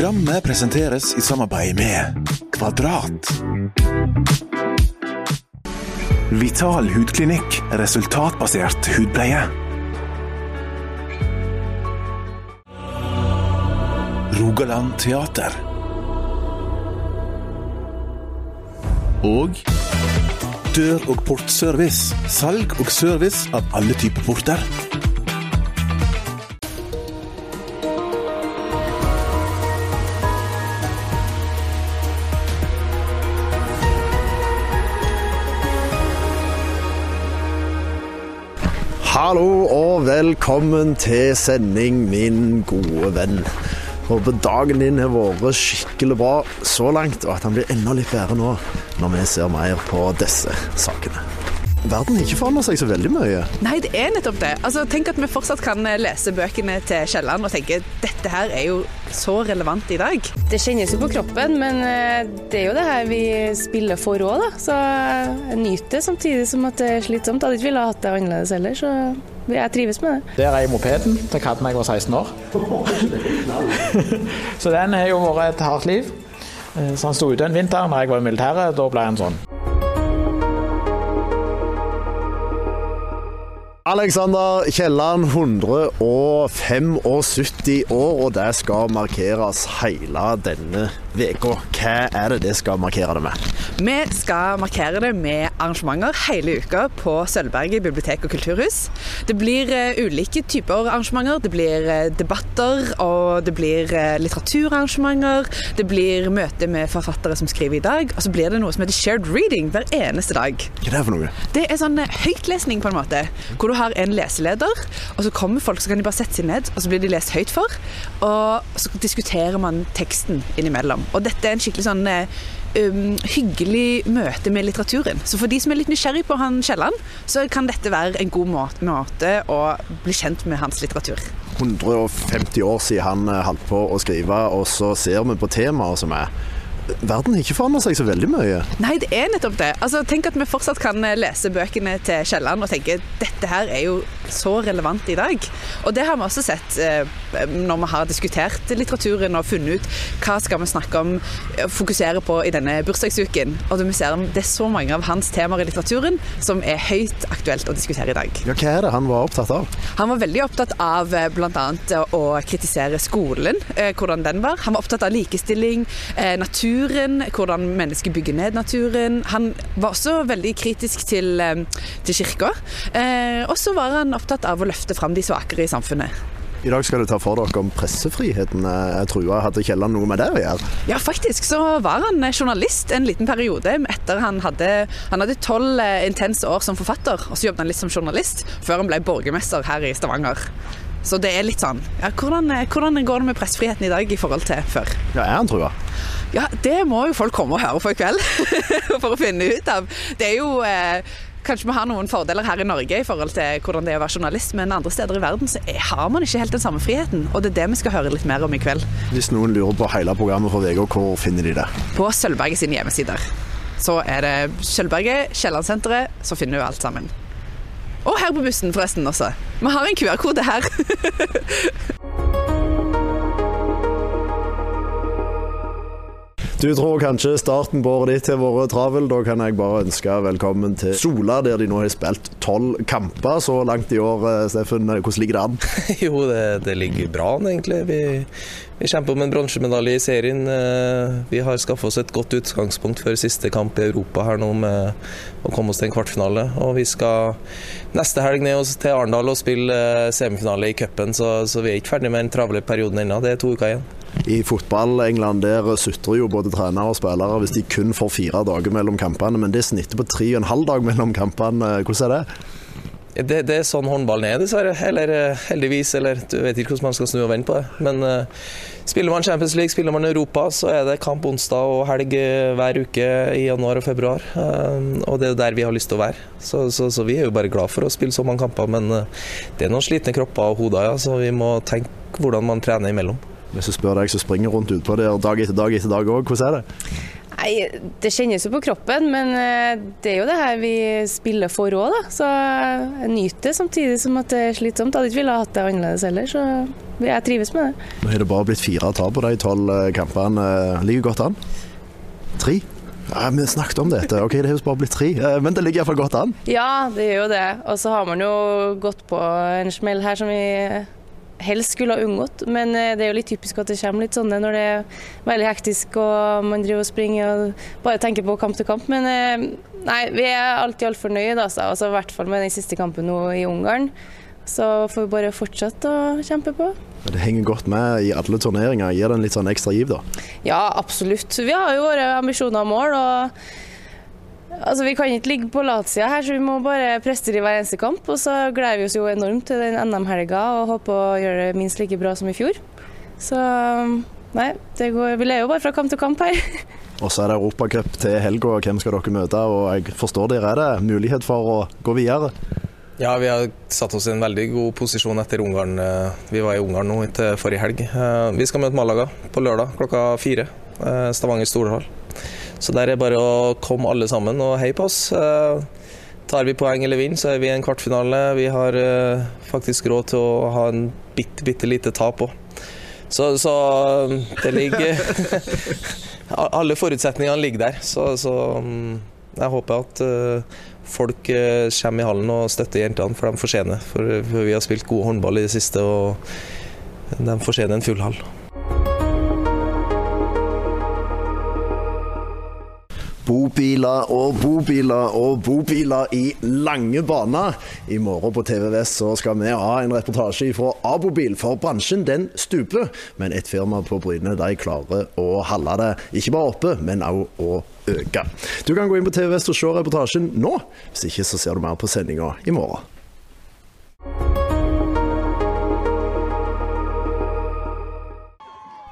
Programmet presenteres i samarbeid med Kvadrat. Vital hudklinikk. Resultatbasert hudpleie. Rogaland Teater. Og Dør- og portservice. Salg og service av alle typer porter. Hallo og velkommen til sending, min gode venn. Håper dagen din har vært skikkelig bra så langt, og at han blir enda litt bedre nå når vi ser mer på disse sakene. Verden ikke forandret seg så veldig mye. Nei, det er nettopp det. Altså, tenk at vi fortsatt kan lese bøkene til Kielland og tenke dette her er jo så relevant i dag. Det kjennes jo på kroppen, men eh, det er jo det her vi spiller for òg, da. Så jeg nyter det samtidig som at det er slitsomt. Jeg hadde ikke villet hatt det annerledes heller, så jeg trives med det. Der er jeg mopeden til katten jeg var 16 år. så den har jo vært et hardt liv. Eh, Så han sto ute en vinter når jeg var i militæret. Da ble han sånn. Alexander Kielland, 175 år, og det skal markeres hele denne veka. Hva er det det skal markere det med? Vi skal markere det med arrangementer hele uka på Sølvberget bibliotek og kulturhus. Det blir eh, ulike typer arrangementer. Det blir eh, debatter, og det blir eh, litteraturarrangementer. Det blir møte med forfattere som skriver i dag, og så blir det noe som heter shared reading hver eneste dag. Hva er det for noe? Det er sånn høytlesning på en måte, hvor du har en leseleder, og så kommer folk, så kan de bare sette seg ned, og så blir de lest høyt for, og så diskuterer man teksten innimellom. Og dette er en skikkelig sånn eh, um, hyggelig møte med litteraturen. Så for de som er litt nysgjerrig på han Kielland, så kan dette være en god måte, måte å bli kjent med hans litteratur. 150 år siden han eh, holdt på å skrive, og så ser vi på temaet som er Verden har ikke forandret seg så veldig mye. Nei, det er nettopp det. Altså, tenk at vi fortsatt kan eh, lese bøkene til Kielland og tenke dette her er jo så relevant i dag. Og det har vi også sett eh, når vi har diskutert litteraturen og funnet ut hva skal vi snakke om, eh, fokusere på i denne bursdagsuken. Og vi ser det er så mange av hans temaer i litteraturen som er høyt aktuelt å diskutere i dag. Ja, hva er det han var opptatt av? Han var veldig opptatt av bl.a. å kritisere skolen, hvordan den var. Han var opptatt av likestilling, natur naturen, hvordan mennesker bygger ned naturen. Han var også veldig kritisk til, eh, til kirka. Eh, og så var han opptatt av å løfte fram de svakere i samfunnet. I dag skal du ta for dere om pressefriheten er trua. Hadde Kielland noe med det å gjøre? Ja, faktisk så var han journalist en liten periode etter han hadde Han hadde tolv intense år som forfatter, og så jobbet han litt som journalist før han ble borgermester her i Stavanger. Så det er litt sånn ja, hvordan, hvordan går det med pressefriheten i dag i forhold til før? Ja, Er han trua? Ja, det må jo folk komme og høre på i kveld for å finne ut av. Det er jo eh, Kanskje vi har noen fordeler her i Norge i forhold til hvordan det er å være journalist, men andre steder i verden så har man ikke helt den samme friheten. Og det er det vi skal høre litt mer om i kveld. Hvis noen lurer på hele programmet fra VG, hvor finner de det? På Sølvberget sine hjemmesider. Så er det Sølvberget, Kiellandsenteret, så finner du alt sammen. Og her på bussen forresten også. Vi har en QR-kode her. Du tror kanskje starten på året ditt har vært travel. Da kan jeg bare ønske velkommen til Sola, der de nå har spilt tolv kamper så langt i år. Steffen, hvordan ligger det an? jo, det, det, ligger bra an, egentlig. Vi, vi kjemper om en bronsemedalje i serien. Vi har skaffet oss et godt utgangspunkt før siste kamp i Europa her nå med å komme oss til en kvartfinale. Og vi skal neste helg ned til Arendal og spille semifinale i cupen, så, så vi er ikke ferdig med den travle perioden ennå. Det er to uker igjen. I fotball-England der sutrer jo både trenere og spillere hvis de kun får fire dager mellom kampene, men det snittet på tre og en halv dag mellom kampene. Hvordan er det? Det, det er sånn håndballen er, dessverre. Eller heldigvis, eller du vet ikke hvordan man skal snu og vende på det. Men uh, spiller man Champions League, spiller man Europa, så er det kamp onsdag og helg hver uke i januar og februar. Uh, og det er jo der vi har lyst til å være. Så, så, så vi er jo bare glad for å spille så mange kamper, men uh, det er noen slitne kropper og hoder, ja, så vi må tenke hvordan man trener imellom. Hvis du spør deg som springer rundt utpå der dag etter dag etter dag òg, hvordan er det? Nei, det kjennes jo på kroppen, men eh, det er jo det her vi spiller for òg, da. Så jeg nyter det samtidig som at det er slitsomt. Hadde ikke villet hatt det annerledes heller, så jeg trives med det. Nå har det bare blitt fire tap på de tolv eh, kampene. Ligger godt an. Tre? Ja, Vi snakket om dette. Ok, det har jo bare blitt tre, eh, men det ligger iallfall godt an. Ja, det gjør jo det. Og så har man jo gått på en smell her som vi helst skulle ha unngått. Men eh, det er jo litt typisk at det kommer litt sånne når det er veldig hektisk og man driver og springer og bare tenker på kamp til kamp. Men eh, nei, vi er alltid altfor nøye, altså. altså, I hvert fall med den siste kampen nå i Ungarn. Så får vi bare fortsette å kjempe på. Det henger godt med i alle turneringer. Gir det en litt sånn ekstra giv, da? Ja, absolutt. Vi har jo våre ambisjoner og mål. og Altså, Vi kan ikke ligge på latsida her, så vi må bare prestere i hver eneste kamp. Og så gleder vi oss jo enormt til den NM-helga og håper å gjøre det minst like bra som i fjor. Så nei, går, vi lever jo bare fra kamp til kamp her. Og så er det Europacup til helga. Hvem skal dere møte? Og jeg forstår dere er det mulighet for å gå videre? Ja, vi har satt oss i en veldig god posisjon etter Ungarn. Vi var i Ungarn nå til forrige helg. Vi skal møte Malaga på lørdag klokka fire. Stavanger Storhall. Så der er bare å komme alle sammen og heie på oss. Eh, tar vi poeng eller vinner, så er vi i en kvartfinale. Vi har eh, faktisk råd til å ha en bitte, bitte lite tap òg. Så, så, det ligger Alle forutsetningene ligger der. Så, så mm, jeg håper at eh, folk kommer i hallen og støtter jentene, for de fortjener. For, for vi har spilt god håndball i det siste, og de fortjener en full hall. Bobiler og bobiler og bobiler i lange baner. I morgen på TV Vest så skal vi ha en reportasje fra Abobil, for bransjen den stuper. Men et firma på Bryne de klarer å holde det ikke bare oppe, men òg å øke. Du kan gå inn på TV Vest og se reportasjen nå. Hvis ikke så ser du mer på sendinga i morgen.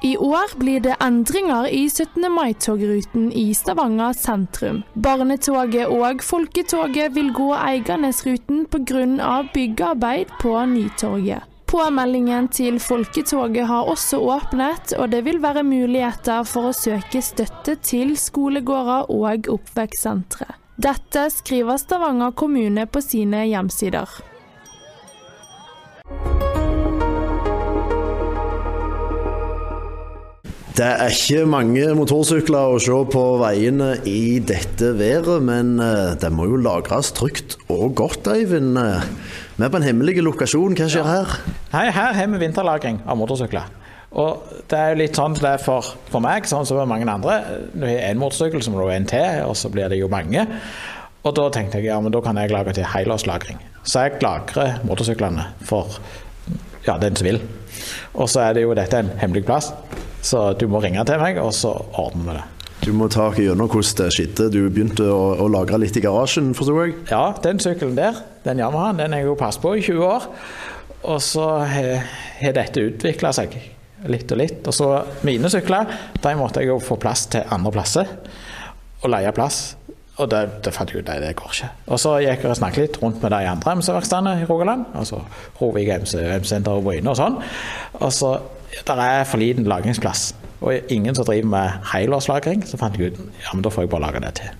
I år blir det endringer i 17. mai-togruten i Stavanger sentrum. Barnetoget og Folketoget vil gå Eiganesruten pga. byggearbeid på Nytorget. Påmeldingen til Folketoget har også åpnet, og det vil være muligheter for å søke støtte til skolegårder og oppvekstsentre. Dette skriver Stavanger kommune på sine hjemsider. Det er ikke mange motorsykler å se på veiene i dette været, men eh, det må jo lagres trygt og godt, Eivind. Vi er på en hemmelig lokasjon. Hva skjer her? Hei, her har vi vinterlagring av motorsykler. Og det er jo litt sånn det er for, for meg, sånn som for mange andre. Du har én motorsykkel, så må du ha en til, og så blir det jo mange. Og da tenkte jeg ja, men da kan jeg lage til helårslagring. Så jeg lagrer motorsyklene for ja, den som vil. Og så er det jo dette en hemmelig plass. Så du må ringe til meg, og så ordner vi det. Du må ta gjennom hvordan det skjedde. Du begynte å, å lagre litt i garasjen, forsto jeg? Ja, den sykkelen der, den Yamahaen, den har jeg jo passet på i 20 år. Og så har dette utvikla seg litt og litt. Og så mine sykler, de måtte jeg jo få plass til andre plasser. Og leie plass. Og det, det fant jeg ut at det går ikke. Og så gikk jeg og snakket litt rundt med de andre MC-verkstedene i Rogaland. Altså Rovik MC, MC-senter og Bryne og sånn. Og så det er for liten lagringsplass. Og ingen som driver med helårslagring. Så fant jeg ut ja, men da får jeg bare lage det til.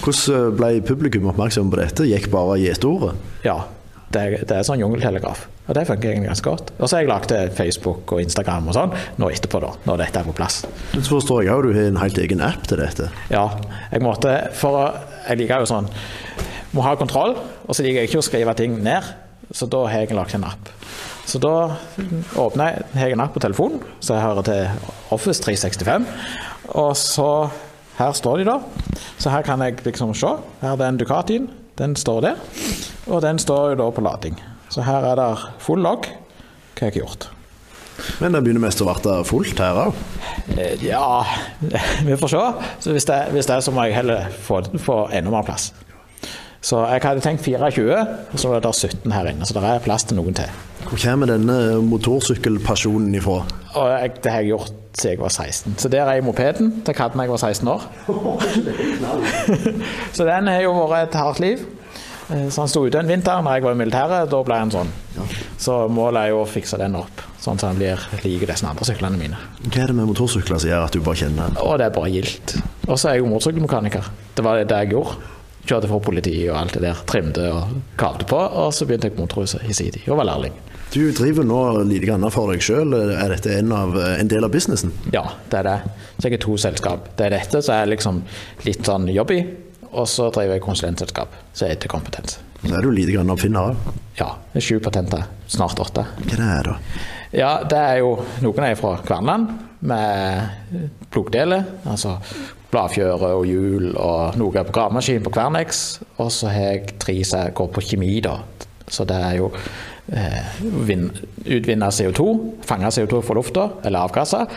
Hvordan ble publikum oppmerksom på dette? Gikk bare gjeteordet? Ja, det, det er sånn jungeltelegraf. Og det funker egentlig ganske godt. Og så har jeg lagd Facebook og Instagram og sånn nå etterpå, da, når dette er på plass. Så forstår jeg òg du har en helt egen app til dette? Ja, jeg måtte For jeg liker jo sånn Må ha kontroll, og så liker jeg ikke å skrive ting ned. Så da har jeg lagd en app. Så da åpner jeg, har jeg en app på telefonen så jeg hører til Office 365. Og så her står de, da. Så her kan jeg liksom se. Her er den Ducatien. Den står der. Og den står jo da på lading. Så her er det full logg. Hva har jeg gjort? Men det begynner mest å bli fullt her òg? Eh, ja, vi får se. Så hvis det, hvis det er, så må jeg heller få, få enda mer plass. Så jeg hadde tenkt 24, og så er det 17 her inne. Så det er plass til noen til. Hvor kommer denne motorsykkelpasjonen ifra? Jeg, det har jeg gjort siden jeg var 16. Så der er jeg mopeden. Det hadde jeg var 16 år. så den har jo vært et hardt liv. Eh, så han sto ute en vinter når jeg var i militæret. Da ble han sånn. Så målet er jo å fikse den opp, sånn at den blir lik disse andre syklene mine. Hva er det med motorsykler som gjør at du bare kjenner den? Og det er bare gildt. Og så er jeg jo motorsykkelmekaniker. Det var det jeg gjorde. Kjørte for politiet og alt det der. Trimte og kavde på. Og så begynte jeg på Motorhuset i sin tid og var lærling. Du driver nå lite grann for deg sjøl. Er dette en, av, en del av businessen? Ja, det er det. Så jeg har to selskap. Det er dette som er liksom litt sånn jobb i. Og så driver jeg konsulentselskap som heter Kompetens. Så er du lite grann oppfinner òg. Ja, det sju patenter. Snart åtte. Hva det er da? Ja, det er jo Noen er fra Kverneland med plogdeler. Altså bladfjøre og hjul og noe på gravemaskin på Kvernex. Og så har jeg tre som går på kjemi, da. Så det er jo eh, utvinne CO2, fange CO2 fra lufta eller avgasser,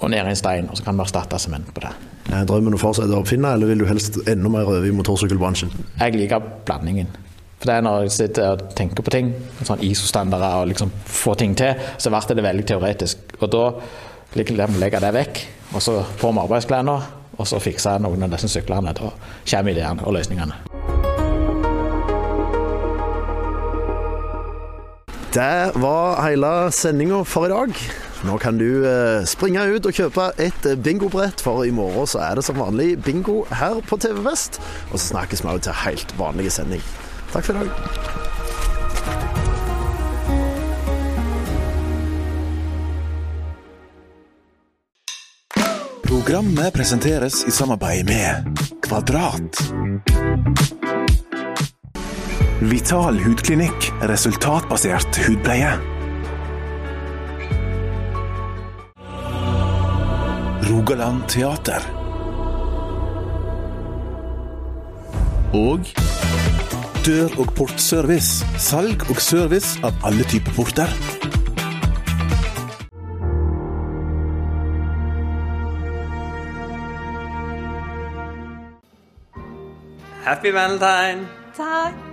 og ned i en stein. Og så kan vi erstatte sement på det. Er drømmen å fortsette å oppfinne, eller vil du helst enda mer over i motorsykkelbransjen? Jeg liker blandingen. For det er når jeg sitter og tenker på ting, sånn ISO-standarder og liksom få ting til, så blir det veldig teoretisk. Og da legge det vekk, og så på med arbeidsklærne, og så fikse noen av disse syklene. Da kommer ideene og løsningene. Det var hele sendinga for i dag. Nå kan du eh, springe ut og kjøpe et eh, bingobrett, for i morgen så er det som vanlig bingo her på TV Vest. Og så snakkes vi òg til helt vanlig sending. Takk for i dag. Programmet presenteres i samarbeid med Kvadrat. Vital hudklinikk. Resultatbasert hudpleie. Rogaland Teater. Og Dør- og portservice. Salg og service av alle typer porter. Happy Valentine! Takk.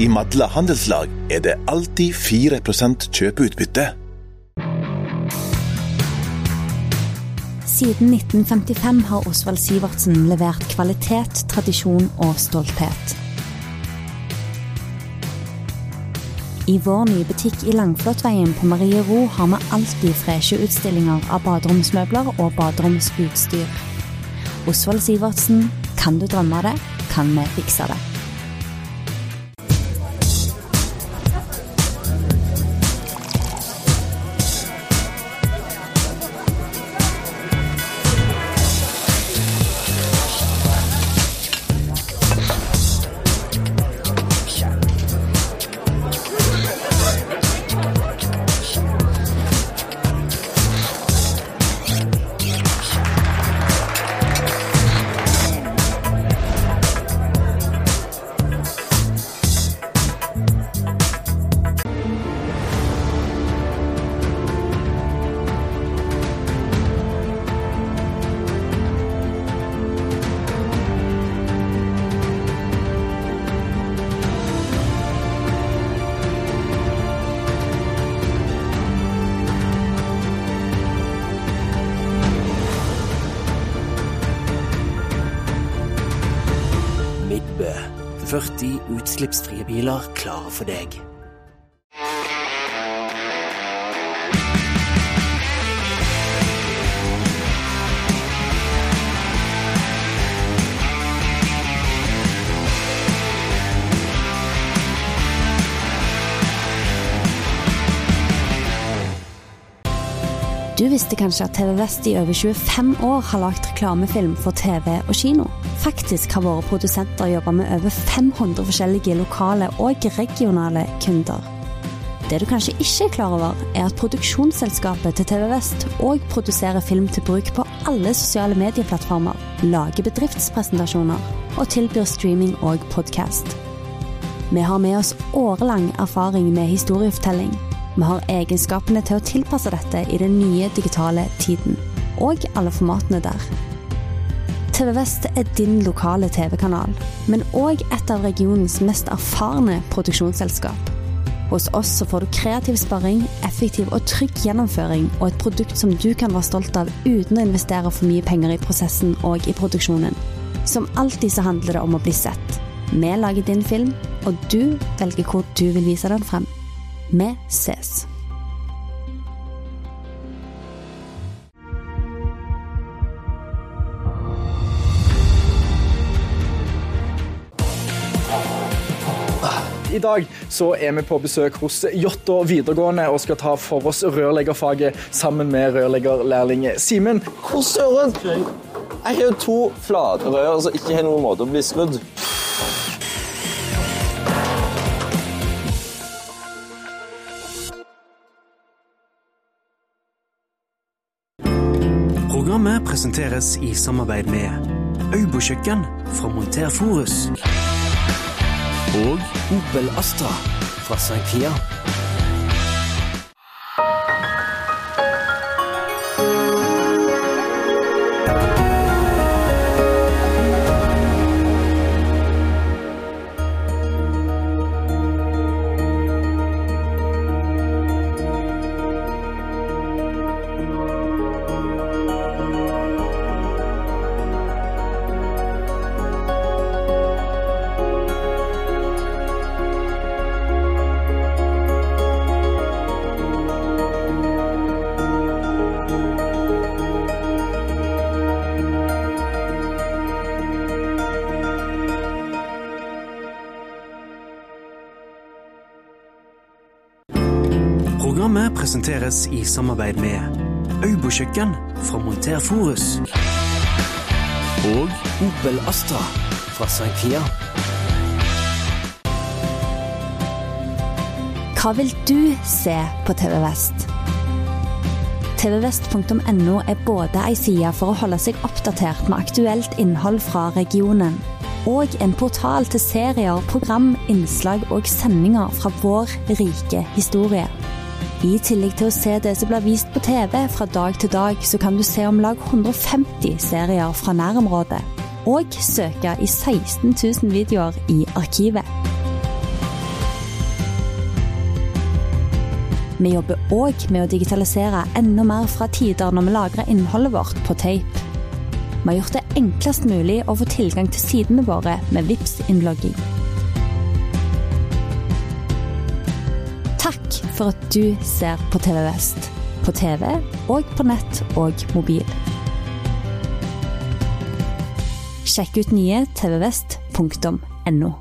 I Madla handelslag er det alltid 4% kjøpeutbytte. Siden 1955 har Osvald Sivertsen levert kvalitet, tradisjon og stolthet. I vår nye butikk i Langflåtveien på Mariero har vi alltid freshe utstillinger av baderomsmøbler og baderomsutstyr. Osvald Sivertsen, kan du drømme det, kan vi fikse det. 40 utslippsfrie biler klare for deg. Du visste kanskje at TV Vest i over 25 år har lagd reklamefilm for TV og kino. Faktisk har våre produsenter jobba med over 500 forskjellige lokale og regionale kunder. Det du kanskje ikke er klar over, er at produksjonsselskapet til TV Vest òg produserer film til bruk på alle sosiale medieplattformer, lager bedriftspresentasjoner og tilbyr streaming og podkast. Vi har med oss årelang erfaring med historiefortelling. Vi har egenskapene til å tilpasse dette i den nye digitale tiden, og alle formatene der. TV Vest er din lokale TV-kanal, men òg et av regionens mest erfarne produksjonsselskap. Hos oss så får du kreativ sparring, effektiv og trygg gjennomføring og et produkt som du kan være stolt av uten å investere for mye penger i prosessen og i produksjonen. Som alltid så handler det om å bli sett. Vi lager din film, og du velger hvor du vil vise den frem. Vi ses. I dag så er vi på besøk hos Jåttå videregående og skal ta for oss rørleggerfaget sammen med rørleggerlærling Simen. Hvor søren? Jeg har jo to flate rør som ikke har noen måte å bli skrudd. Presenteres i samarbeid med Øybo kjøkken fra Monterforus. Og Opel Astra fra St. Pia. Programmet presenteres i samarbeid med Øybo kjøkken fra Monter Forus. Og Opel Astra fra St. Pia. Hva vil du se på TV Vest? tvvest.no er både ei side for å holde seg oppdatert med aktuelt innhold fra regionen, og en portal til serier, program, innslag og sendinger fra vår rike historie. I tillegg til å se det som blir vist på TV fra dag til dag, så kan du se om lag 150 serier fra nærområdet, og søke i 16 000 videoer i arkivet. Vi jobber òg med å digitalisere enda mer fra tider når vi lagrer innholdet vårt på tape. Vi har gjort det enklest mulig å få tilgang til sidene våre med vips innlogging for at du ser på TV Vest. På TV og på nett og mobil. Sjekk ut nye tvvest.no.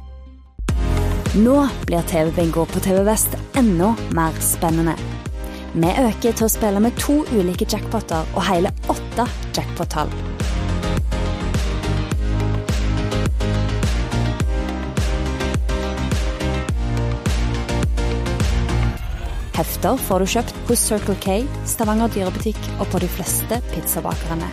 Nå blir TV-bingo på TV Vest enda mer spennende. Vi øker til å spille med to ulike jackpoter og hele åtte jackpot-tall. Hefter får du kjøpt hos Circle K, Stavanger dyrebutikk og på de fleste pizzabakerne.